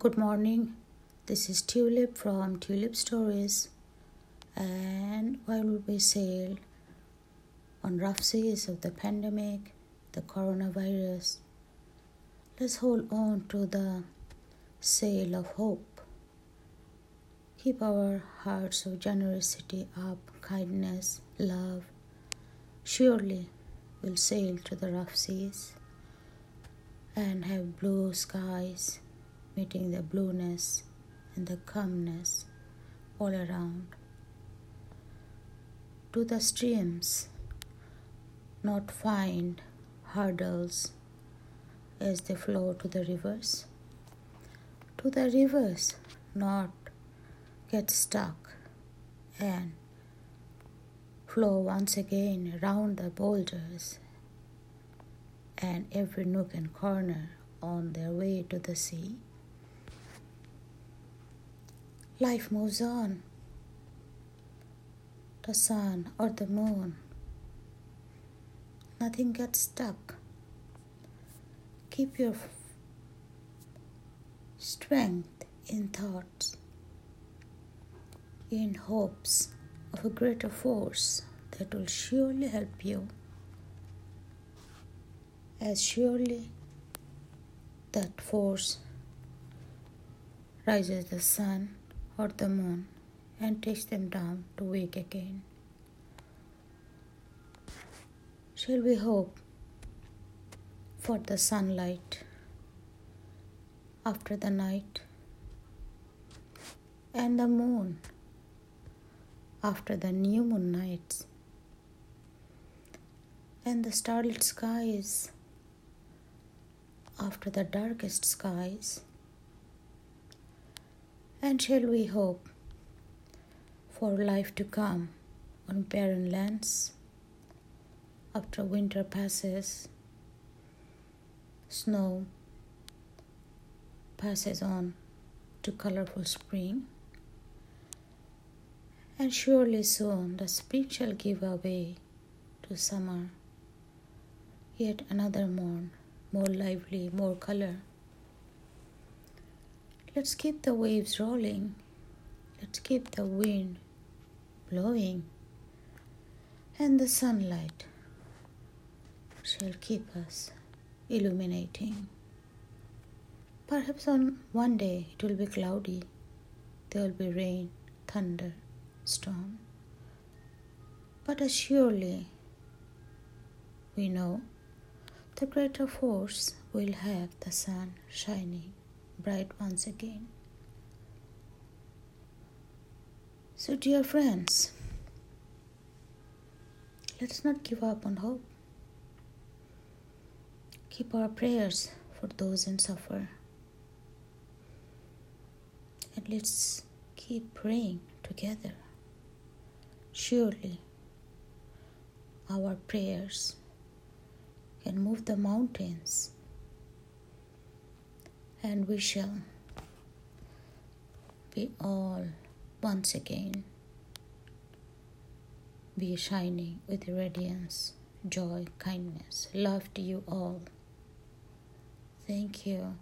Good morning. This is Tulip from Tulip Stories. And while we sail on rough seas of the pandemic, the coronavirus, let's hold on to the sail of hope. Keep our hearts of generosity up, kindness, love. Surely we'll sail to the rough seas and have blue skies meeting the blueness and the calmness all around. To the streams, not find hurdles as they flow to the rivers. To the rivers, not get stuck and flow once again around the boulders and every nook and corner on their way to the sea. Life moves on. The sun or the moon. Nothing gets stuck. Keep your strength in thoughts, in hopes of a greater force that will surely help you. As surely that force rises the sun or the moon and takes them down to wake again. Shall we hope for the sunlight after the night and the moon after the new moon nights and the starlit skies after the darkest skies? And shall we hope for life to come on barren lands after winter passes, snow passes on to colorful spring? And surely soon the spring shall give way to summer, yet another morn, more lively, more color. Let's keep the waves rolling. Let's keep the wind blowing. And the sunlight shall keep us illuminating. Perhaps on one day it will be cloudy. There will be rain, thunder, storm. But as surely we know the greater force will have the sun shining bright once again. So, dear friends, let's not give up on hope. Keep our prayers for those in suffer. And let's keep praying together. Surely our prayers can move the mountains and we shall be all once again be shining with radiance, joy, kindness, love to you all. Thank you.